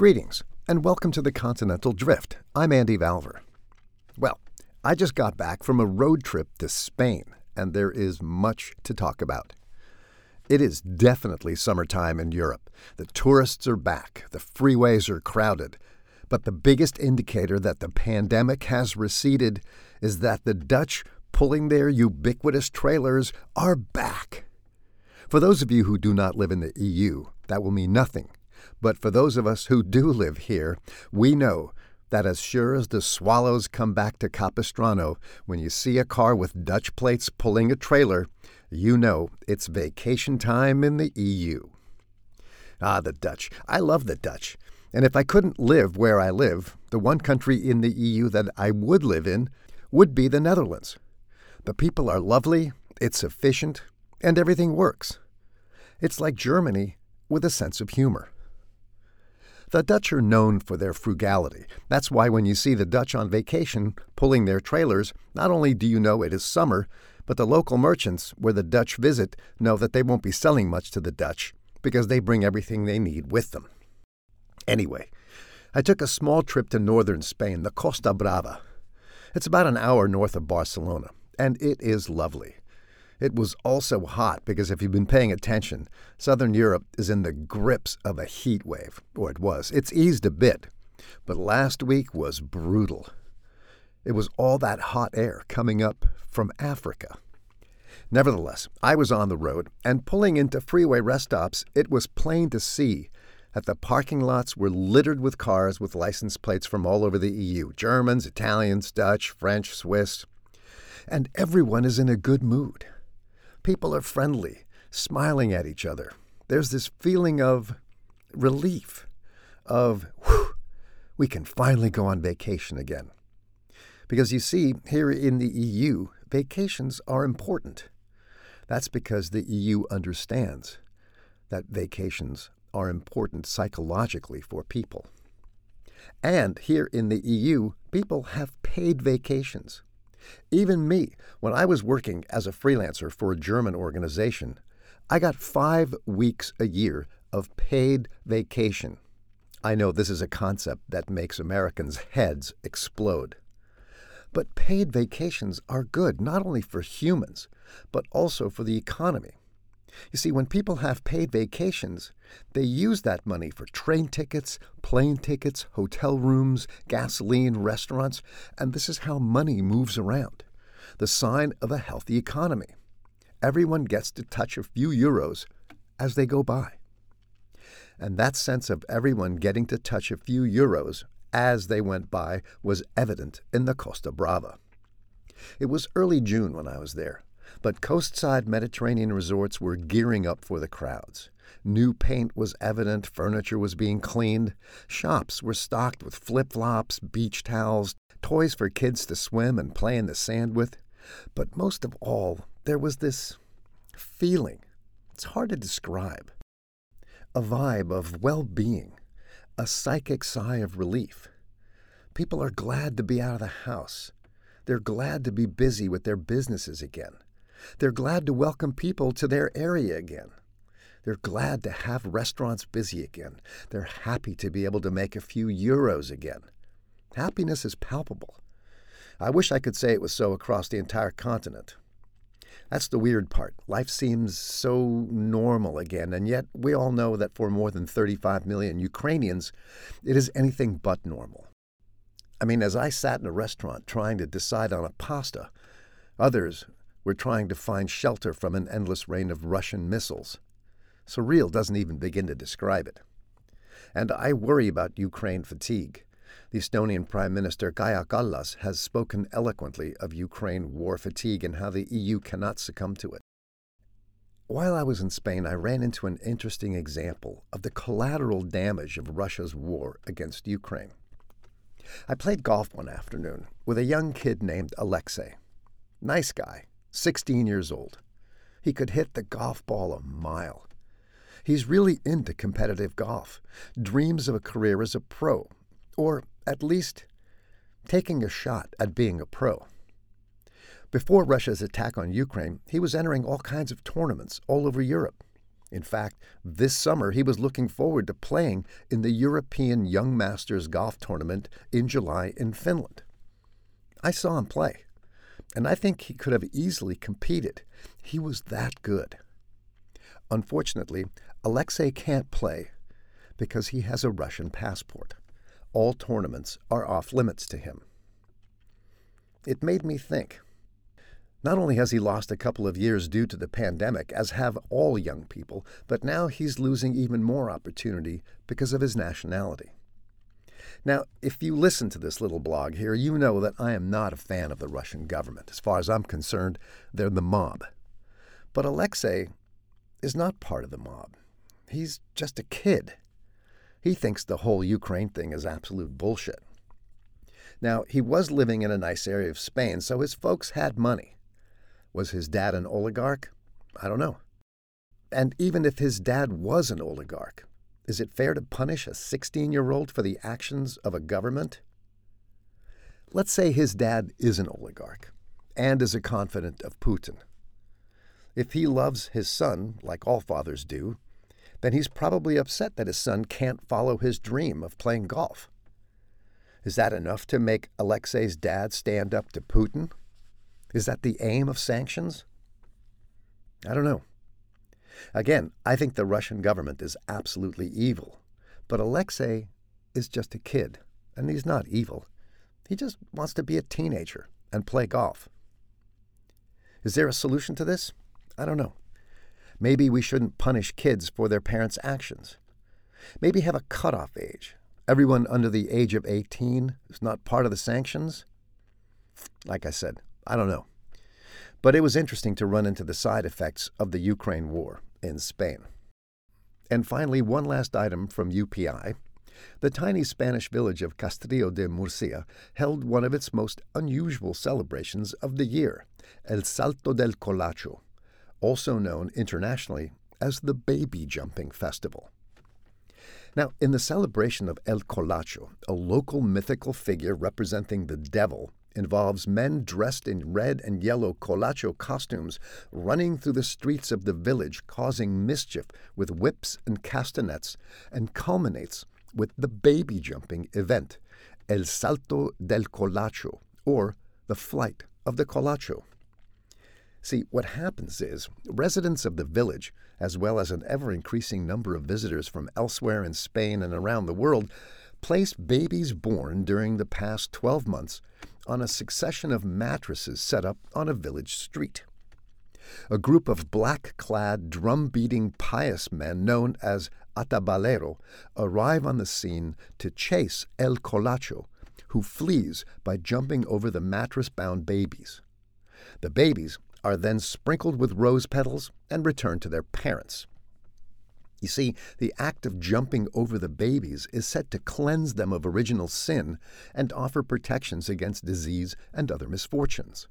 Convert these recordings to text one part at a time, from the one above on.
Greetings, and welcome to the Continental Drift. I'm Andy Valvur. Well, I just got back from a road trip to Spain, and there is much to talk about. It is definitely summertime in Europe. The tourists are back, the freeways are crowded. But the biggest indicator that the pandemic has receded is that the Dutch pulling their ubiquitous trailers are back. For those of you who do not live in the EU, that will mean nothing. But for those of us who do live here, we know that as sure as the swallows come back to Capistrano, when you see a car with Dutch plates pulling a trailer, you know it's vacation time in the EU. Ah, the Dutch. I love the Dutch. And if I couldn't live where I live, the one country in the EU that I would live in would be the Netherlands. The people are lovely, it's efficient, and everything works. It's like Germany with a sense of humor. The Dutch are known for their frugality. That's why when you see the Dutch on vacation pulling their trailers, not only do you know it is summer, but the local merchants where the Dutch visit know that they won't be selling much to the Dutch because they bring everything they need with them. Anyway, I took a small trip to northern Spain, the Costa Brava. It's about an hour north of Barcelona, and it is lovely. It was also hot because if you've been paying attention, southern Europe is in the grips of a heat wave, or it was. It's eased a bit, but last week was brutal. It was all that hot air coming up from Africa. Nevertheless, I was on the road, and pulling into freeway rest stops, it was plain to see that the parking lots were littered with cars with license plates from all over the EU Germans, Italians, Dutch, French, Swiss. And everyone is in a good mood. People are friendly, smiling at each other. There's this feeling of relief, of, whew, we can finally go on vacation again. Because you see, here in the EU, vacations are important. That's because the EU understands that vacations are important psychologically for people. And here in the EU, people have paid vacations. Even me, when I was working as a freelancer for a German organization, I got five weeks a year of paid vacation. I know this is a concept that makes Americans' heads explode. But paid vacations are good not only for humans, but also for the economy. You see, when people have paid vacations, they use that money for train tickets, plane tickets, hotel rooms, gasoline, restaurants, and this is how money moves around. The sign of a healthy economy. Everyone gets to touch a few euros as they go by. And that sense of everyone getting to touch a few euros as they went by was evident in the Costa Brava. It was early June when I was there. But coastside Mediterranean resorts were gearing up for the crowds. New paint was evident, furniture was being cleaned, shops were stocked with flip flops, beach towels, toys for kids to swim and play in the sand with. But most of all, there was this feeling. It's hard to describe. A vibe of well being, a psychic sigh of relief. People are glad to be out of the house. They're glad to be busy with their businesses again. They're glad to welcome people to their area again. They're glad to have restaurants busy again. They're happy to be able to make a few euros again. Happiness is palpable. I wish I could say it was so across the entire continent. That's the weird part. Life seems so normal again, and yet we all know that for more than 35 million Ukrainians, it is anything but normal. I mean, as I sat in a restaurant trying to decide on a pasta, others we're trying to find shelter from an endless rain of Russian missiles. Surreal doesn't even begin to describe it. And I worry about Ukraine fatigue. The Estonian Prime Minister Kaja Kallas has spoken eloquently of Ukraine war fatigue and how the EU cannot succumb to it. While I was in Spain, I ran into an interesting example of the collateral damage of Russia's war against Ukraine. I played golf one afternoon with a young kid named Alexei. Nice guy, 16 years old. He could hit the golf ball a mile. He's really into competitive golf, dreams of a career as a pro, or at least taking a shot at being a pro. Before Russia's attack on Ukraine, he was entering all kinds of tournaments all over Europe. In fact, this summer he was looking forward to playing in the European Young Masters Golf Tournament in July in Finland. I saw him play, and I think he could have easily competed. He was that good. Unfortunately, Alexei can't play because he has a Russian passport. All tournaments are off limits to him. It made me think. Not only has he lost a couple of years due to the pandemic, as have all young people, but now he's losing even more opportunity because of his nationality. Now, if you listen to this little blog here, you know that I am not a fan of the Russian government. As far as I'm concerned, they're the mob. But Alexei is not part of the mob. He's just a kid. He thinks the whole Ukraine thing is absolute bullshit. Now, he was living in a nice area of Spain, so his folks had money. Was his dad an oligarch? I don't know. And even if his dad was an oligarch, is it fair to punish a 16 year old for the actions of a government? Let's say his dad is an oligarch and is a confidant of Putin. If he loves his son, like all fathers do, then he's probably upset that his son can't follow his dream of playing golf. Is that enough to make Alexei's dad stand up to Putin? Is that the aim of sanctions? I don't know. Again, I think the Russian government is absolutely evil, but Alexei is just a kid, and he's not evil. He just wants to be a teenager and play golf. Is there a solution to this? I don't know. Maybe we shouldn't punish kids for their parents' actions. Maybe have a cutoff age. Everyone under the age of 18 is not part of the sanctions. Like I said, I don't know. But it was interesting to run into the side effects of the Ukraine war in Spain. And finally, one last item from UPI. The tiny Spanish village of Castrillo de Murcia held one of its most unusual celebrations of the year, El Salto del Colacho also known internationally as the Baby Jumping Festival. Now, in the celebration of El Colacho, a local mythical figure representing the devil involves men dressed in red and yellow colacho costumes running through the streets of the village, causing mischief with whips and castanets, and culminates with the baby jumping event, El Salto del Colacho, or the Flight of the Colacho. See, what happens is residents of the village, as well as an ever increasing number of visitors from elsewhere in Spain and around the world, place babies born during the past 12 months on a succession of mattresses set up on a village street. A group of black clad, drum beating pious men known as atabalero arrive on the scene to chase El Colacho, who flees by jumping over the mattress bound babies. The babies are then sprinkled with rose petals and returned to their parents. You see, the act of jumping over the babies is said to cleanse them of original sin and offer protections against disease and other misfortunes.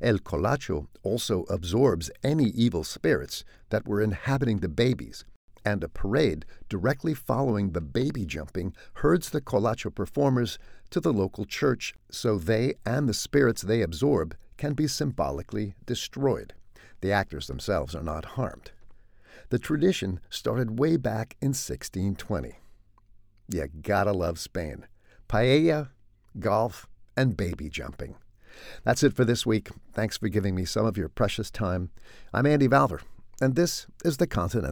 El Colacho also absorbs any evil spirits that were inhabiting the babies, and a parade directly following the baby jumping herds the Colacho performers to the local church so they and the spirits they absorb can be symbolically destroyed. The actors themselves are not harmed. The tradition started way back in 1620. You gotta love Spain. Paella, golf, and baby jumping. That's it for this week. Thanks for giving me some of your precious time. I'm Andy Valvur, and this is The Continent.